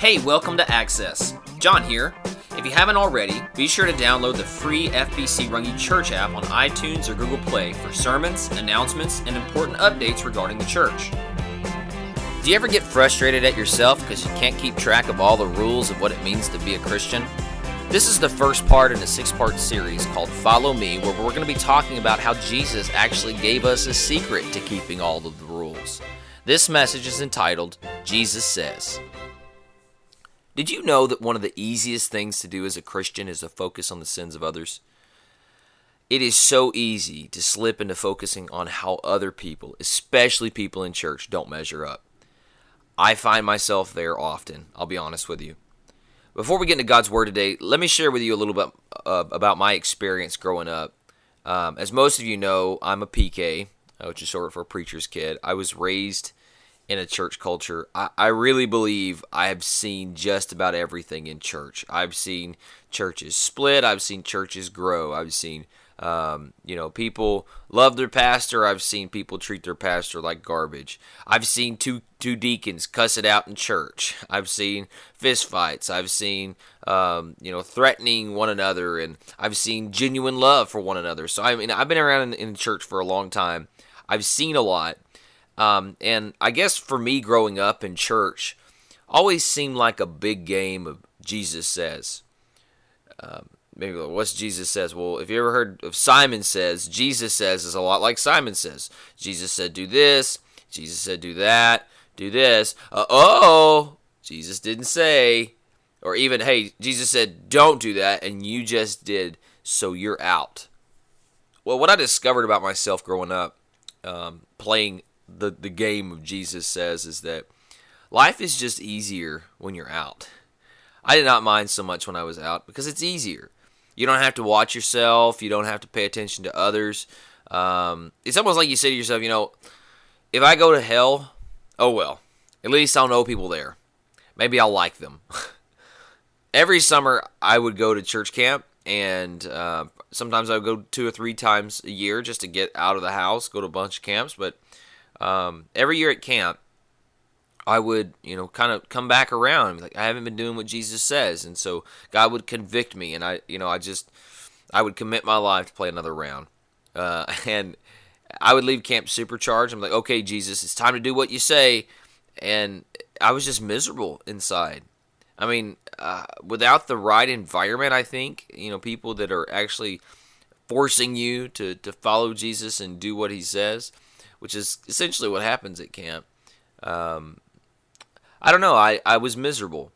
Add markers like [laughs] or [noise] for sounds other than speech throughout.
Hey, welcome to Access. John here. If you haven't already, be sure to download the free FBC Rungy Church app on iTunes or Google Play for sermons, announcements, and important updates regarding the church. Do you ever get frustrated at yourself because you can't keep track of all the rules of what it means to be a Christian? This is the first part in a six part series called Follow Me, where we're going to be talking about how Jesus actually gave us a secret to keeping all of the rules. This message is entitled Jesus Says. Did you know that one of the easiest things to do as a Christian is to focus on the sins of others? It is so easy to slip into focusing on how other people, especially people in church, don't measure up. I find myself there often, I'll be honest with you. Before we get into God's Word today, let me share with you a little bit uh, about my experience growing up. Um, as most of you know, I'm a PK, which is short for preacher's kid. I was raised in a church culture. I, I really believe I have seen just about everything in church. I've seen churches split. I've seen churches grow. I've seen um, you know, people love their pastor. I've seen people treat their pastor like garbage. I've seen two two deacons cuss it out in church. [laughs] I've seen fist fights. I've seen um, you know threatening one another, and I've seen genuine love for one another. So I mean, I've been around in, in church for a long time. I've seen a lot, um, and I guess for me, growing up in church, always seemed like a big game of Jesus says. Um, maybe what's Jesus says? Well, if you ever heard of Simon says, Jesus says is a lot like Simon says. Jesus said, do this. Jesus said, do that. Do this. Uh oh, Jesus didn't say. Or even, hey, Jesus said, don't do that, and you just did, so you're out. Well, what I discovered about myself growing up, um, playing the, the game of Jesus says is that life is just easier when you're out. I did not mind so much when I was out because it's easier. You don't have to watch yourself. You don't have to pay attention to others. Um, it's almost like you say to yourself, you know, if I go to hell, oh well. At least I'll know people there. Maybe I'll like them. [laughs] Every summer, I would go to church camp, and uh, sometimes I would go two or three times a year just to get out of the house, go to a bunch of camps. But um, every year at camp, I would, you know, kind of come back around. Like I haven't been doing what Jesus says, and so God would convict me, and I, you know, I just, I would commit my life to play another round, uh, [laughs] and I would leave camp supercharged. I'm like, okay, Jesus, it's time to do what you say, and I was just miserable inside. I mean, uh, without the right environment, I think you know people that are actually forcing you to to follow Jesus and do what He says, which is essentially what happens at camp. Um, I don't know. I, I was miserable.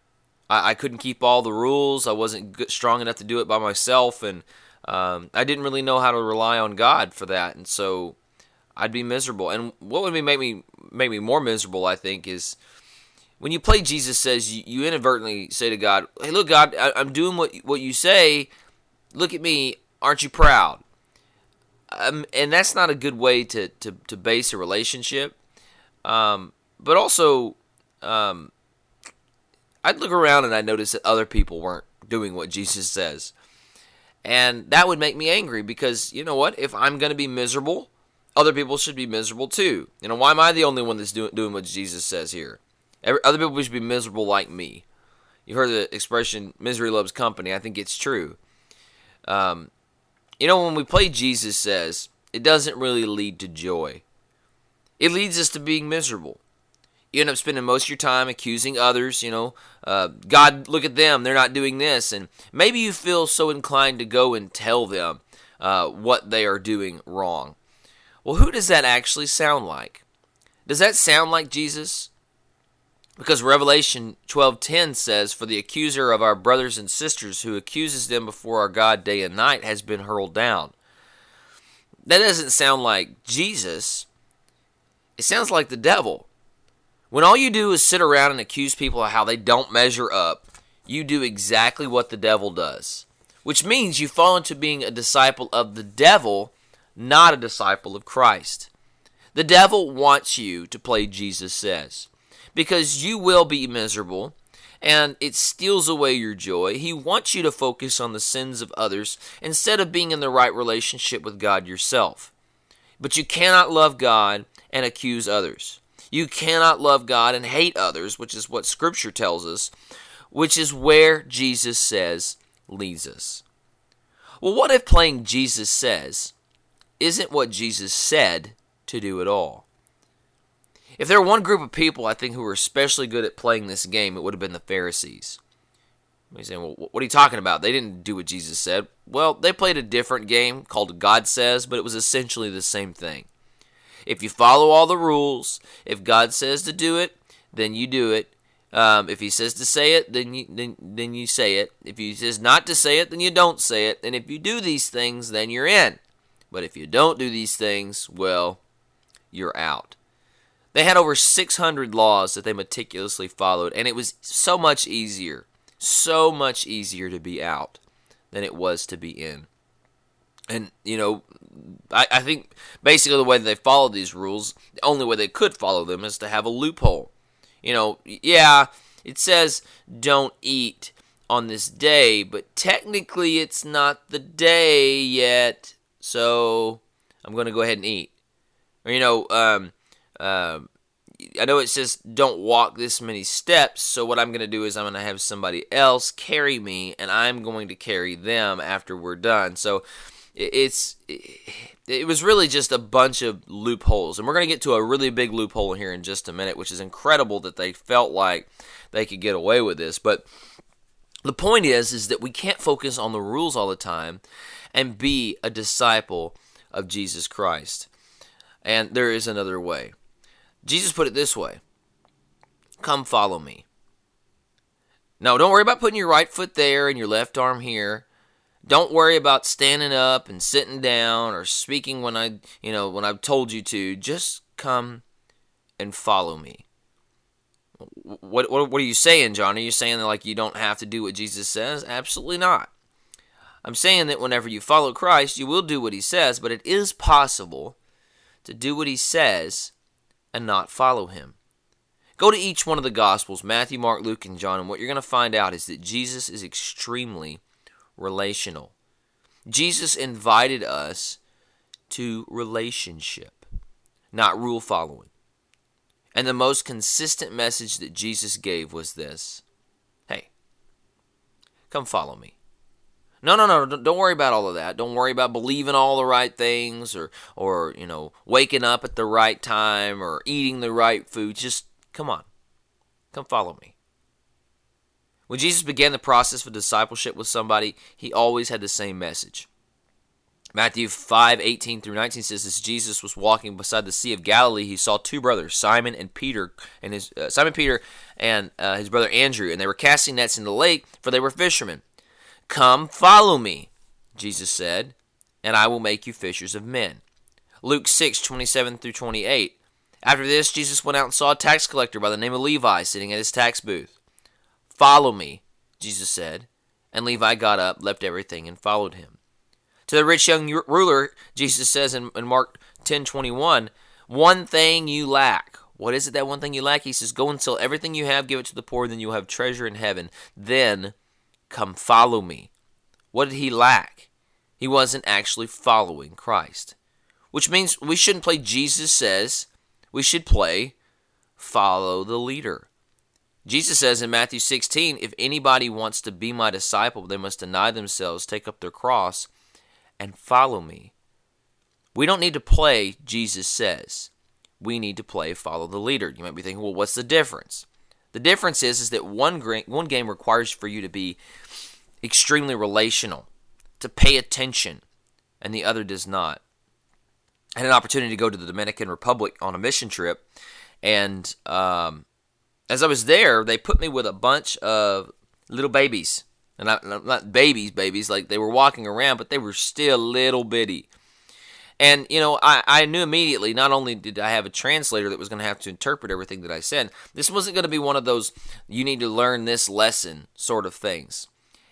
I, I couldn't keep all the rules. I wasn't good, strong enough to do it by myself, and um, I didn't really know how to rely on God for that. And so I'd be miserable. And what would make me make me more miserable, I think, is when you play Jesus says, you, you inadvertently say to God, "Hey, look, God, I, am doing what what you say. Look at me. Aren't you proud?" Um, and that's not a good way to to, to base a relationship. Um, but also um, I'd look around and I'd notice that other people weren't doing what Jesus says. And that would make me angry because, you know what? If I'm going to be miserable, other people should be miserable too. You know, why am I the only one that's doing, doing what Jesus says here? Every, other people should be miserable like me. You heard the expression, misery loves company. I think it's true. Um, you know, when we play Jesus says, it doesn't really lead to joy, it leads us to being miserable. You end up spending most of your time accusing others you know uh, god look at them they're not doing this. And maybe you feel so inclined to go and tell them uh, what they are doing wrong. Well who does that actually sound like? Does that sound like jesus because revelation 12:10 says for the accuser of our brothers and sisters who accuses them before our god day and night has been hurled down. That doesn't sound like jesus. It sounds like the devil. When all you do is sit around and accuse people of how they don't measure up, you do exactly what the devil does, which means you fall into being a disciple of the devil, not a disciple of Christ. The devil wants you to play Jesus says because you will be miserable and it steals away your joy. He wants you to focus on the sins of others instead of being in the right relationship with God yourself. But you cannot love God and accuse others. You cannot love God and hate others, which is what Scripture tells us, which is where Jesus says leads us. Well, what if playing Jesus says isn't what Jesus said to do at all? If there were one group of people I think who were especially good at playing this game, it would have been the Pharisees. You're saying, well, what are you talking about? They didn't do what Jesus said. Well, they played a different game called God Says, but it was essentially the same thing. If you follow all the rules, if God says to do it, then you do it. Um, if He says to say it, then you then, then you say it. If He says not to say it, then you don't say it. And if you do these things, then you're in. But if you don't do these things, well, you're out. They had over 600 laws that they meticulously followed, and it was so much easier so much easier to be out than it was to be in. And, you know, I, I think basically the way they followed these rules, the only way they could follow them is to have a loophole. You know, yeah, it says don't eat on this day, but technically it's not the day yet, so I'm going to go ahead and eat. Or, you know, um, um, I know it says don't walk this many steps, so what I'm going to do is I'm going to have somebody else carry me, and I'm going to carry them after we're done. So it's it was really just a bunch of loopholes, and we're going to get to a really big loophole here in just a minute, which is incredible that they felt like they could get away with this. But the point is, is that we can't focus on the rules all the time and be a disciple of Jesus Christ. And there is another way. Jesus put it this way Come follow me. Now, don't worry about putting your right foot there and your left arm here. Don't worry about standing up and sitting down or speaking when I, you know, when I've told you to. Just come and follow me. What, what, what are you saying, John? Are you saying that like you don't have to do what Jesus says? Absolutely not. I'm saying that whenever you follow Christ, you will do what he says, but it is possible to do what he says and not follow him. Go to each one of the Gospels Matthew, Mark, Luke, and John and what you're going to find out is that Jesus is extremely relational. Jesus invited us to relationship, not rule following. And the most consistent message that Jesus gave was this Hey, come follow me. No, no, no. Don't worry about all of that. Don't worry about believing all the right things or, or you know, waking up at the right time or eating the right food. Just come on. Come follow me. When Jesus began the process of discipleship with somebody, he always had the same message. Matthew 5, 18 through 19 says, As Jesus was walking beside the Sea of Galilee, he saw two brothers, Simon and Peter, and his uh, Simon Peter and uh, his brother Andrew, and they were casting nets in the lake, for they were fishermen. Come, follow me, Jesus said, and I will make you fishers of men. Luke 6, 27 through 28. After this, Jesus went out and saw a tax collector by the name of Levi sitting at his tax booth. Follow me, Jesus said. And Levi got up, left everything, and followed him. To the rich young ruler, Jesus says in, in Mark 10 21, One thing you lack. What is it that one thing you lack? He says, Go and sell everything you have, give it to the poor, then you'll have treasure in heaven. Then Come follow me. What did he lack? He wasn't actually following Christ. Which means we shouldn't play Jesus says, we should play follow the leader. Jesus says in Matthew 16, if anybody wants to be my disciple, they must deny themselves, take up their cross, and follow me. We don't need to play Jesus says. We need to play follow the leader. You might be thinking, well, what's the difference? The difference is is that one one game requires for you to be extremely relational, to pay attention, and the other does not. I had an opportunity to go to the Dominican Republic on a mission trip, and um, as I was there, they put me with a bunch of little babies, and not, not babies, babies, like they were walking around, but they were still little bitty. And, you know, I, I knew immediately not only did I have a translator that was going to have to interpret everything that I said, this wasn't going to be one of those you need to learn this lesson sort of things.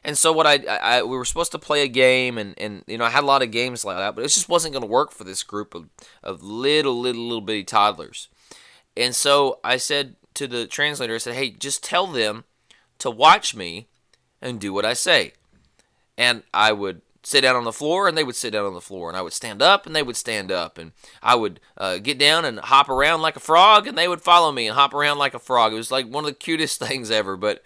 And so what I, I, we were supposed to play a game and, and you know I had a lot of games like that, but it just wasn't going to work for this group of, of little little little bitty toddlers. And so I said to the translator, I said, "Hey, just tell them to watch me and do what I say." And I would sit down on the floor and they would sit down on the floor and i would stand up and they would stand up and i would uh, get down and hop around like a frog and they would follow me and hop around like a frog it was like one of the cutest [laughs] things ever but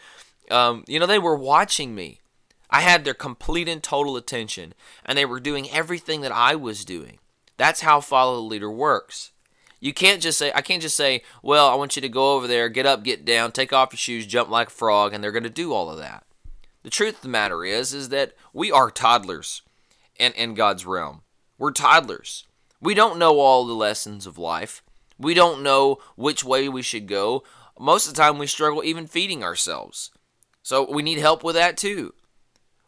um, you know they were watching me i had their complete and total attention and they were doing everything that i was doing that's how follow the leader works you can't just say i can't just say well i want you to go over there get up get down take off your shoes jump like a frog and they're going to do all of that the truth of the matter is, is that we are toddlers in, in God's realm. We're toddlers. We don't know all the lessons of life. We don't know which way we should go. Most of the time, we struggle even feeding ourselves. So we need help with that too.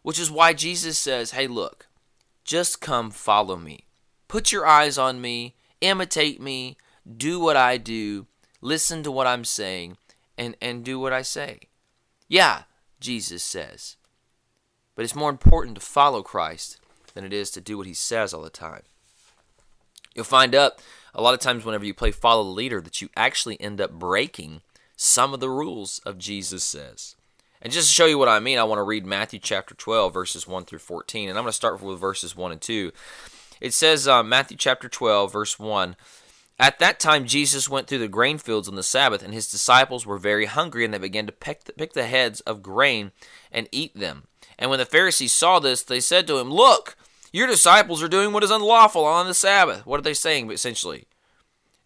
Which is why Jesus says, hey, look, just come follow me. Put your eyes on me, imitate me, do what I do, listen to what I'm saying, and, and do what I say. Yeah, Jesus says. But it's more important to follow Christ than it is to do what he says all the time. You'll find out a lot of times whenever you play follow the leader that you actually end up breaking some of the rules of Jesus says. And just to show you what I mean, I want to read Matthew chapter 12, verses 1 through 14. And I'm going to start with verses 1 and 2. It says, uh, Matthew chapter 12, verse 1 at that time, Jesus went through the grain fields on the Sabbath, and his disciples were very hungry, and they began to pick the, pick the heads of grain and eat them. And when the Pharisees saw this, they said to him, Look, your disciples are doing what is unlawful on the Sabbath. What are they saying, essentially?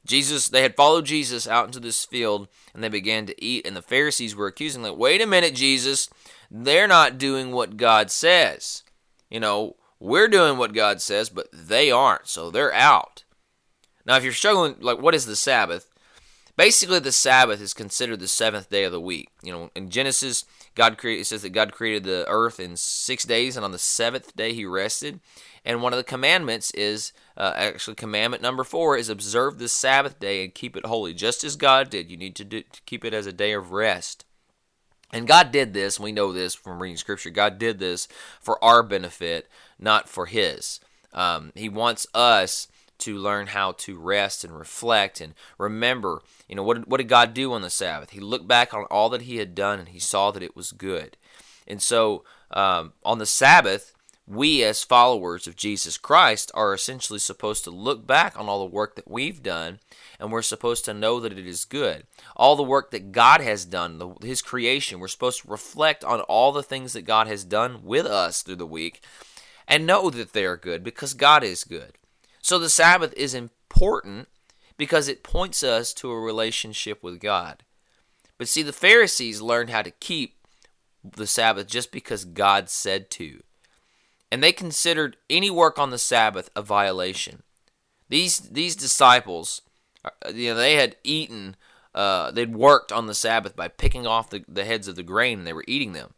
Jesus, they had followed Jesus out into this field, and they began to eat, and the Pharisees were accusing them, Wait a minute, Jesus, they're not doing what God says. You know, we're doing what God says, but they aren't, so they're out. Now, if you're struggling, like, what is the Sabbath? Basically, the Sabbath is considered the seventh day of the week. You know, in Genesis, God created. It says that God created the earth in six days, and on the seventh day He rested. And one of the commandments is uh, actually commandment number four is observe the Sabbath day and keep it holy, just as God did. You need to, do, to keep it as a day of rest. And God did this. We know this from reading Scripture. God did this for our benefit, not for His. Um, he wants us to learn how to rest and reflect and remember, you know, what, what did God do on the Sabbath? He looked back on all that he had done and he saw that it was good. And so um, on the Sabbath, we as followers of Jesus Christ are essentially supposed to look back on all the work that we've done and we're supposed to know that it is good. All the work that God has done, the, His creation, we're supposed to reflect on all the things that God has done with us through the week and know that they are good because God is good. So the Sabbath is important because it points us to a relationship with God. But see, the Pharisees learned how to keep the Sabbath just because God said to. And they considered any work on the Sabbath a violation. These these disciples, uh, you know, they had eaten, uh, they'd worked on the Sabbath by picking off the, the heads of the grain and they were eating them.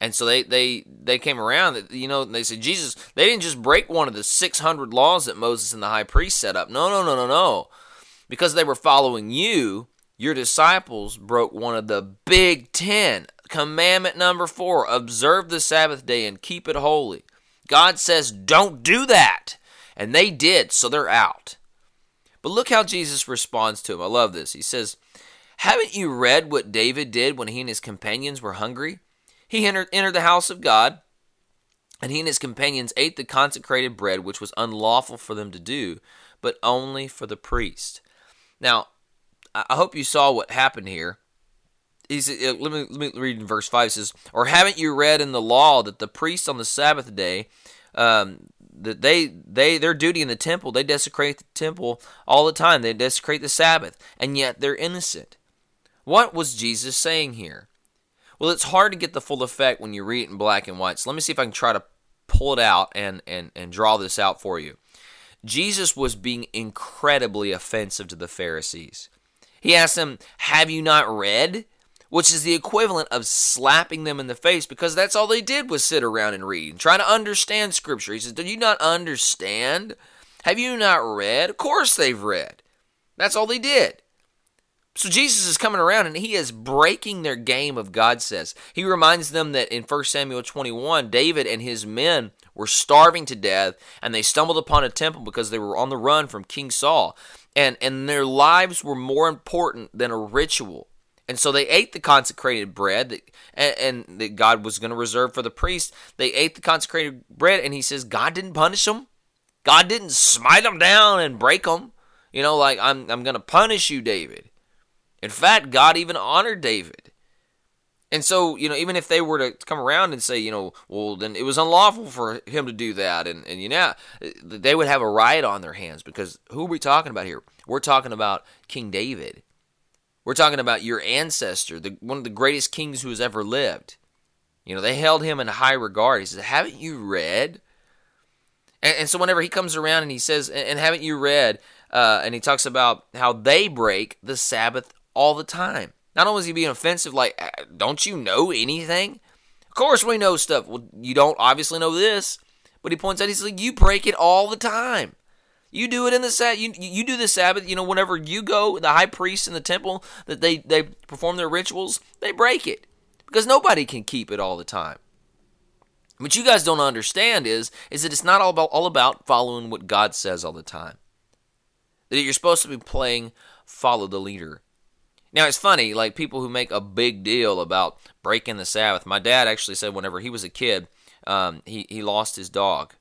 And so they, they, they came around, you know, they said, Jesus, they didn't just break one of the 600 laws that Moses and the high priest set up. No, no, no, no, no. Because they were following you, your disciples broke one of the big 10. Commandment number four observe the Sabbath day and keep it holy. God says, don't do that. And they did, so they're out. But look how Jesus responds to him. I love this. He says, Haven't you read what David did when he and his companions were hungry? He entered, entered the house of God, and he and his companions ate the consecrated bread, which was unlawful for them to do, but only for the priest. Now, I hope you saw what happened here. He's, uh, let, me, let me read in verse 5. It says, Or haven't you read in the law that the priests on the Sabbath day, um, that they, they their duty in the temple, they desecrate the temple all the time. They desecrate the Sabbath, and yet they're innocent. What was Jesus saying here? Well, it's hard to get the full effect when you read it in black and white. So let me see if I can try to pull it out and, and, and draw this out for you. Jesus was being incredibly offensive to the Pharisees. He asked them, Have you not read? Which is the equivalent of slapping them in the face because that's all they did was sit around and read and try to understand Scripture. He says, Do you not understand? Have you not read? Of course they've read. That's all they did. So Jesus is coming around and he is breaking their game of God says. He reminds them that in 1 Samuel 21, David and his men were starving to death and they stumbled upon a temple because they were on the run from King Saul. And and their lives were more important than a ritual. And so they ate the consecrated bread that, and, and that God was going to reserve for the priest. They ate the consecrated bread, and he says God didn't punish them. God didn't smite them down and break them. You know, like, I'm, I'm going to punish you, David. In fact, God even honored David. And so, you know, even if they were to come around and say, you know, well, then it was unlawful for him to do that, and, and you know, they would have a riot on their hands because who are we talking about here? We're talking about King David. We're talking about your ancestor, the, one of the greatest kings who has ever lived. You know, they held him in high regard. He says, Haven't you read? And, and so, whenever he comes around and he says, And haven't you read? Uh, and he talks about how they break the Sabbath all the time. Not only is he being offensive, like, uh, don't you know anything? Of course, we know stuff. Well, you don't obviously know this. But he points out, he's like, you break it all the time. You do it in the Sabbath. You, you do the Sabbath. You know, whenever you go, the high priest in the temple that they they perform their rituals, they break it because nobody can keep it all the time. What you guys don't understand is is that it's not all about all about following what God says all the time. That you're supposed to be playing follow the leader. Now it's funny, like people who make a big deal about breaking the Sabbath. My dad actually said whenever he was a kid, um, he he lost his dog,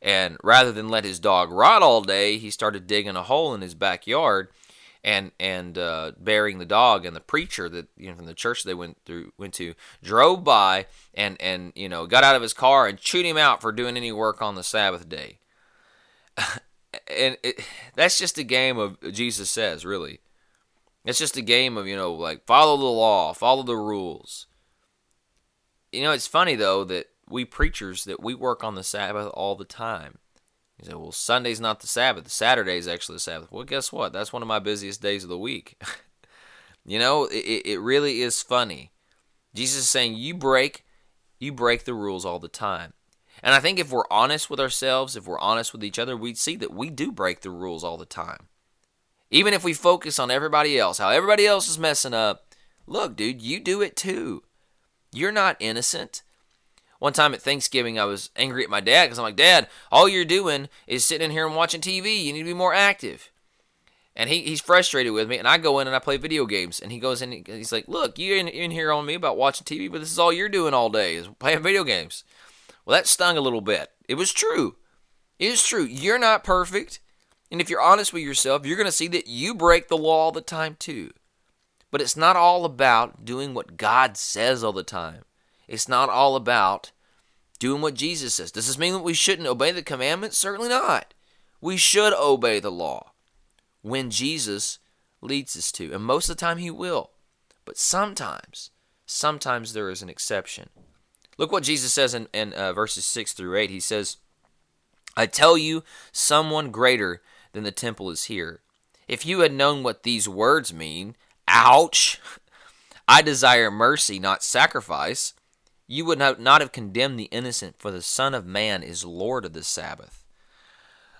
and rather than let his dog rot all day, he started digging a hole in his backyard and and uh, burying the dog. And the preacher that you know from the church they went through went to drove by and and you know got out of his car and chewed him out for doing any work on the Sabbath day. [laughs] and it, that's just a game of Jesus says really. It's just a game of you know like follow the law, follow the rules. You know it's funny though that we preachers that we work on the Sabbath all the time. You say, well, Sunday's not the Sabbath. Saturday's actually the Sabbath. Well, guess what? That's one of my busiest days of the week. [laughs] you know, it, it really is funny. Jesus is saying, you break, you break the rules all the time. And I think if we're honest with ourselves, if we're honest with each other, we'd see that we do break the rules all the time. Even if we focus on everybody else, how everybody else is messing up, look, dude, you do it too. You're not innocent. One time at Thanksgiving, I was angry at my dad because I'm like, Dad, all you're doing is sitting in here and watching TV. You need to be more active. And he, he's frustrated with me, and I go in and I play video games. And he goes in, and he's like, Look, you're in, in here on me about watching TV, but this is all you're doing all day is playing video games. Well, that stung a little bit. It was true. It is true. You're not perfect. And if you're honest with yourself, you're going to see that you break the law all the time, too. But it's not all about doing what God says all the time. It's not all about doing what Jesus says. Does this mean that we shouldn't obey the commandments? Certainly not. We should obey the law when Jesus leads us to. And most of the time, He will. But sometimes, sometimes there is an exception. Look what Jesus says in, in uh, verses 6 through 8. He says, I tell you, someone greater than the temple is here. If you had known what these words mean, ouch! [laughs] I desire mercy, not sacrifice you would not have condemned the innocent, for the Son of Man is Lord of the Sabbath.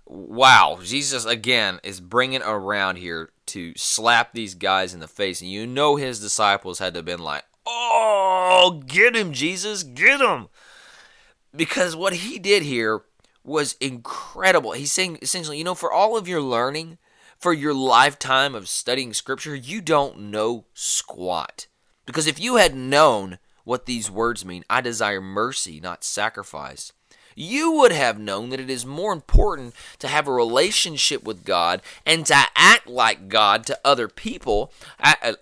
Wow, Jesus again is bringing around here to slap these guys in the face, and you know his disciples had to have been like, "Oh, get him, Jesus, get him!" Because what he did here was incredible. He's saying essentially, you know, for all of your learning, for your lifetime of studying Scripture, you don't know squat. Because if you had known what these words mean. I desire mercy, not sacrifice. You would have known that it is more important to have a relationship with God and to act like God to other people,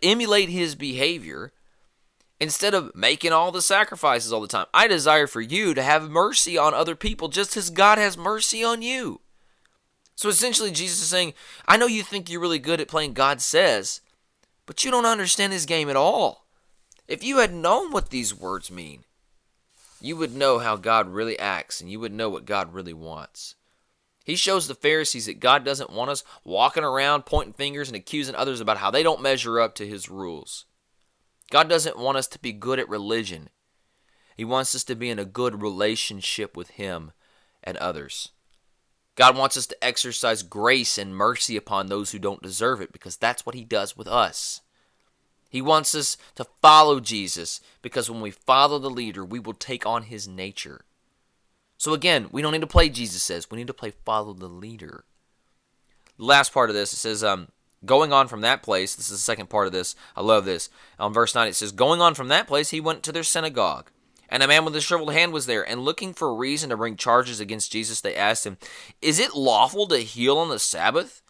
emulate His behavior, instead of making all the sacrifices all the time. I desire for you to have mercy on other people just as God has mercy on you. So essentially, Jesus is saying, I know you think you're really good at playing God says, but you don't understand His game at all. If you had known what these words mean, you would know how God really acts and you would know what God really wants. He shows the Pharisees that God doesn't want us walking around pointing fingers and accusing others about how they don't measure up to His rules. God doesn't want us to be good at religion. He wants us to be in a good relationship with Him and others. God wants us to exercise grace and mercy upon those who don't deserve it because that's what He does with us. He wants us to follow Jesus because when we follow the leader, we will take on his nature. So again, we don't need to play Jesus says, we need to play follow the leader. The last part of this it says, um, Going on from that place, this is the second part of this. I love this. On verse 9, it says, Going on from that place, he went to their synagogue. And a man with a shriveled hand was there, and looking for a reason to bring charges against Jesus, they asked him, Is it lawful to heal on the Sabbath?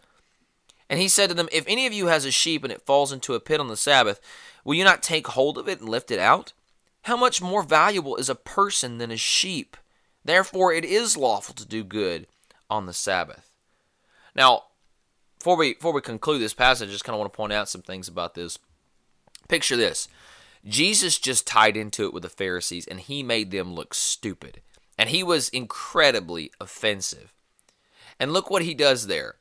And he said to them, If any of you has a sheep and it falls into a pit on the Sabbath, will you not take hold of it and lift it out? How much more valuable is a person than a sheep? Therefore, it is lawful to do good on the Sabbath. Now, before we before we conclude this passage, I just kind of want to point out some things about this. Picture this: Jesus just tied into it with the Pharisees, and he made them look stupid, and he was incredibly offensive. And look what he does there.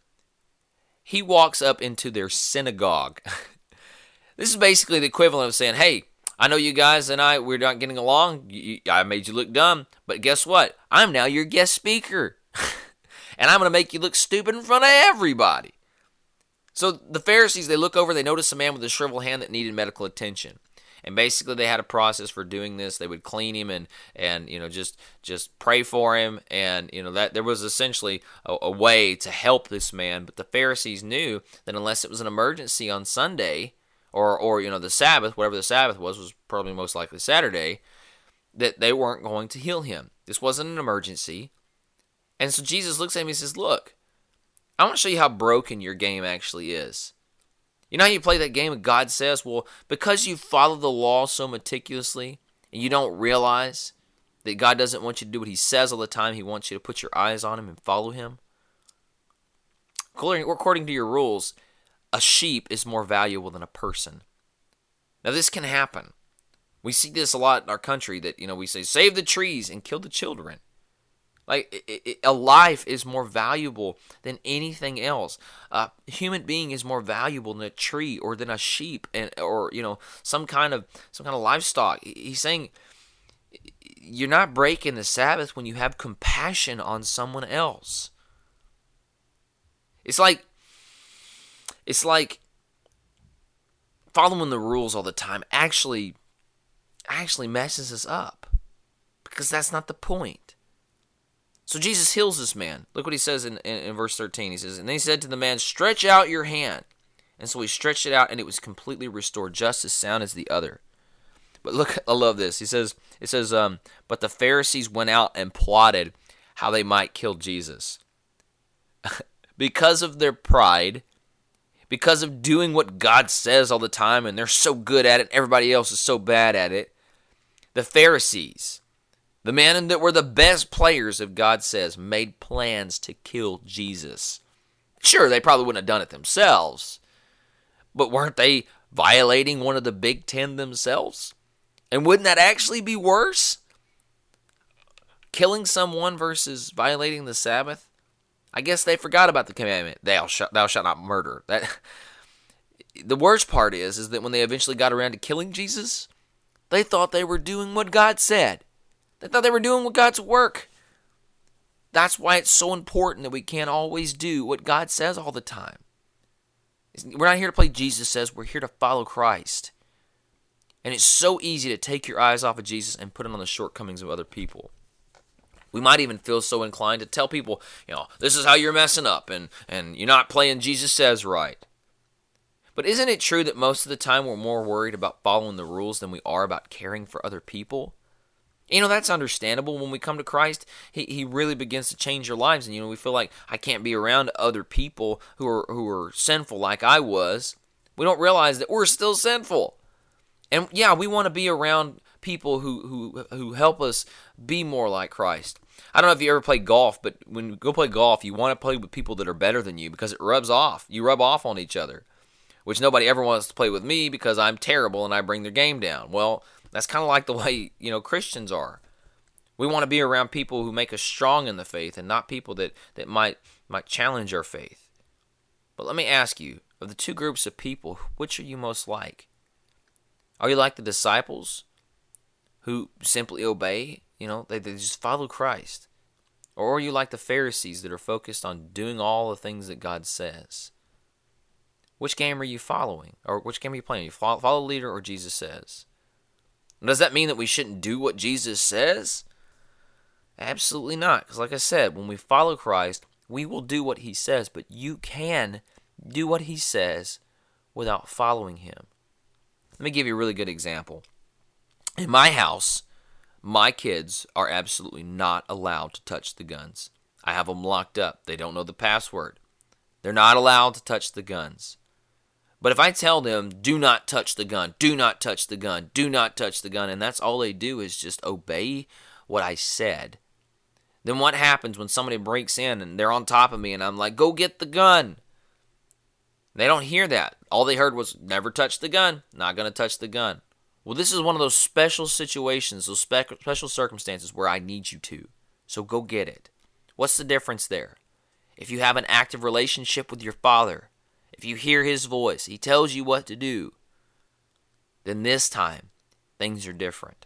He walks up into their synagogue. [laughs] this is basically the equivalent of saying, "Hey, I know you guys and I we're not getting along. I made you look dumb, but guess what? I'm now your guest speaker." [laughs] and I'm going to make you look stupid in front of everybody. So the Pharisees, they look over, they notice a man with a shriveled hand that needed medical attention. And basically they had a process for doing this. They would clean him and and you know just just pray for him and you know that there was essentially a, a way to help this man, but the Pharisees knew that unless it was an emergency on Sunday or or you know the Sabbath, whatever the Sabbath was was probably most likely Saturday, that they weren't going to heal him. This wasn't an emergency. And so Jesus looks at him and says, Look, I want to show you how broken your game actually is. You know how you play that game and God says, Well, because you follow the law so meticulously and you don't realize that God doesn't want you to do what He says all the time, He wants you to put your eyes on Him and follow Him. According to your rules, a sheep is more valuable than a person. Now, this can happen. We see this a lot in our country that, you know, we say, save the trees and kill the children. Like it, it, a life is more valuable than anything else. A human being is more valuable than a tree or than a sheep and or you know some kind of some kind of livestock. He's saying you're not breaking the Sabbath when you have compassion on someone else. It's like it's like following the rules all the time actually actually messes us up because that's not the point. So Jesus heals this man. Look what he says in, in, in, verse 13. He says, And then he said to the man, Stretch out your hand. And so he stretched it out, and it was completely restored, just as sound as the other. But look, [laughs] I love this. He says, It says, um, But the Pharisees went out and plotted how they might kill Jesus. [laughs] because of their pride, because of doing what God says all the time, and they're so good at it, everybody else is so bad at it, the Pharisees, the men that were the best players of God says made plans to kill Jesus. Sure, they probably wouldn't have done it themselves, but weren't they violating one of the Big Ten themselves? And wouldn't that actually be worse? Killing someone versus violating the Sabbath? I guess they forgot about the commandment, thou shalt, thou shalt not murder. That [laughs] the worst part is, is that when they eventually got around to killing Jesus, they thought they were doing what God said. They thought they were doing what God's work. That's why it's so important that we can't always do what God says all the time. We're not here to play Jesus says, we're here to follow Christ. And it's so easy to take your eyes off of Jesus and put it on the shortcomings of other people. We might even feel so inclined to tell people, you know, this is how you're messing up and, and you're not playing Jesus says right. But isn't it true that most of the time we're more worried about following the rules than we are about caring for other people? You know, that's understandable. When we come to Christ, he, he really begins to change your lives. And, you know, we feel like I can't be around other people who are, who are sinful like I was. We don't realize that we're still sinful. And yeah, we want to be around people who, who, who help us be more like Christ. I don't know if you ever play golf, but when you go play golf, you want to play with people that are better than you because it rubs off. You rub off on each other, which nobody ever wants to play with me because I'm terrible and I bring their game down. Well, that's kind of like the way, you know, Christians are. We want to be around people who make us strong in the faith and not people that, that might might challenge our faith. But let me ask you, of the two groups of people, which are you most like? Are you like the disciples who simply obey, you know, they, they just follow Christ? Or are you like the Pharisees that are focused on doing all the things that God says? Which game are you following? Or which game are you playing? You follow, follow the leader or Jesus says? Does that mean that we shouldn't do what Jesus says? Absolutely not. Because, like I said, when we follow Christ, we will do what he says, but you can do what he says without following him. Let me give you a really good example. In my house, my kids are absolutely not allowed to touch the guns. I have them locked up. They don't know the password. They're not allowed to touch the guns. But if I tell them, do not touch the gun, do not touch the gun, do not touch the gun, and that's all they do is just obey what I said, then what happens when somebody breaks in and they're on top of me and I'm like, go get the gun? They don't hear that. All they heard was, never touch the gun, not going to touch the gun. Well, this is one of those special situations, those spe- special circumstances where I need you to. So go get it. What's the difference there? If you have an active relationship with your Father, if you hear His voice, He tells you what to do, then this time things are different.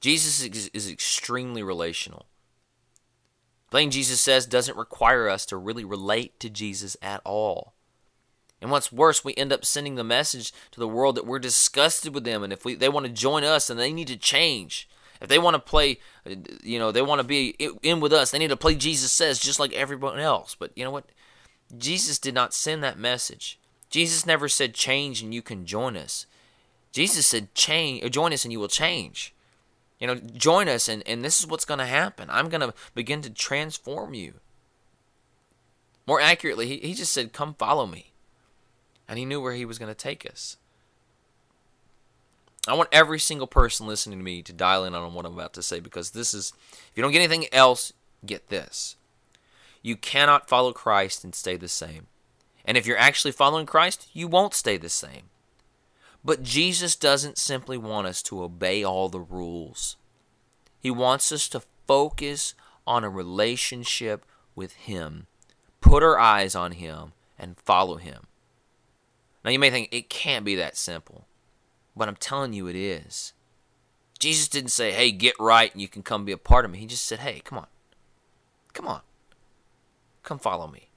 Jesus is, is extremely relational. Playing Jesus Says doesn't require us to really relate to Jesus at all. And what's worse, we end up sending the message to the world that we're disgusted with them, and if we, they want to join us, and they need to change. If they want to play, you know, they want to be in with us, they need to play Jesus Says just like everyone else. But you know what? Jesus did not send that message. Jesus never said change and you can join us. Jesus said change, uh, join us and you will change. You know, join us and, and this is what's going to happen. I'm going to begin to transform you. More accurately, he, he just said, come follow me. And he knew where he was going to take us. I want every single person listening to me to dial in on what I'm about to say because this is, if you don't get anything else, get this. You cannot follow Christ and stay the same. And if you're actually following Christ, you won't stay the same. But Jesus doesn't simply want us to obey all the rules. He wants us to focus on a relationship with Him, put our eyes on Him, and follow Him. Now, you may think it can't be that simple, but I'm telling you it is. Jesus didn't say, hey, get right and you can come be a part of me. He just said, hey, come on. Come on. Come follow me.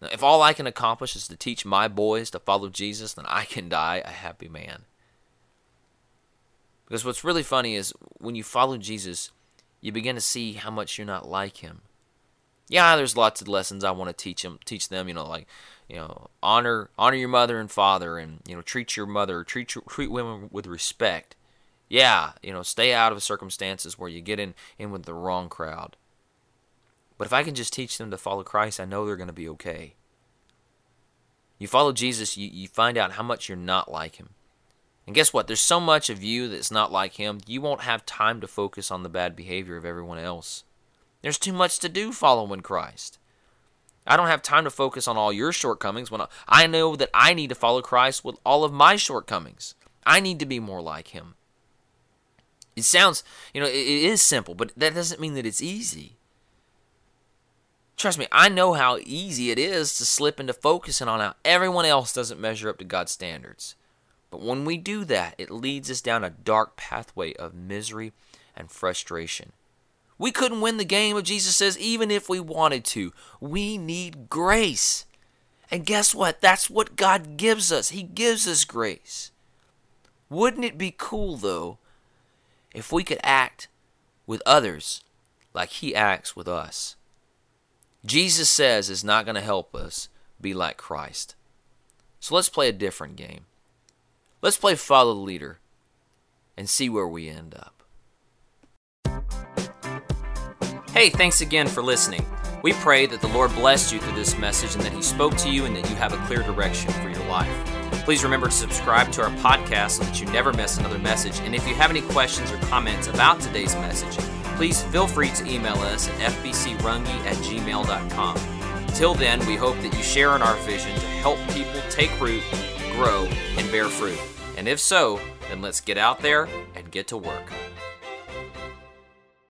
Now, if all I can accomplish is to teach my boys to follow Jesus, then I can die a happy man. Because what's really funny is when you follow Jesus, you begin to see how much you're not like him. Yeah, there's lots of lessons I want to teach them, teach them, you know, like, you know, honor honor your mother and father and, you know, treat your mother, treat treat women with respect. Yeah, you know, stay out of circumstances where you get in in with the wrong crowd. But if I can just teach them to follow Christ, I know they're going to be okay. You follow Jesus, you, you find out how much you're not like him. And guess what? There's so much of you that's not like him, you won't have time to focus on the bad behavior of everyone else. There's too much to do following Christ. I don't have time to focus on all your shortcomings when I know that I need to follow Christ with all of my shortcomings. I need to be more like him. It sounds, you know, it is simple, but that doesn't mean that it's easy. Trust me, I know how easy it is to slip into focusing on how everyone else doesn't measure up to God's standards. But when we do that, it leads us down a dark pathway of misery and frustration. We couldn't win the game if Jesus says even if we wanted to. We need grace. And guess what? That's what God gives us. He gives us grace. Wouldn't it be cool though if we could act with others like he acts with us? Jesus says is not going to help us be like Christ. So let's play a different game. Let's play follow the leader and see where we end up. Hey, thanks again for listening. We pray that the Lord blessed you through this message and that He spoke to you and that you have a clear direction for your life. Please remember to subscribe to our podcast so that you never miss another message. And if you have any questions or comments about today's message, please feel free to email us at fbcrungie at gmail.com. Till then, we hope that you share in our vision to help people take root, grow, and bear fruit. And if so, then let's get out there and get to work.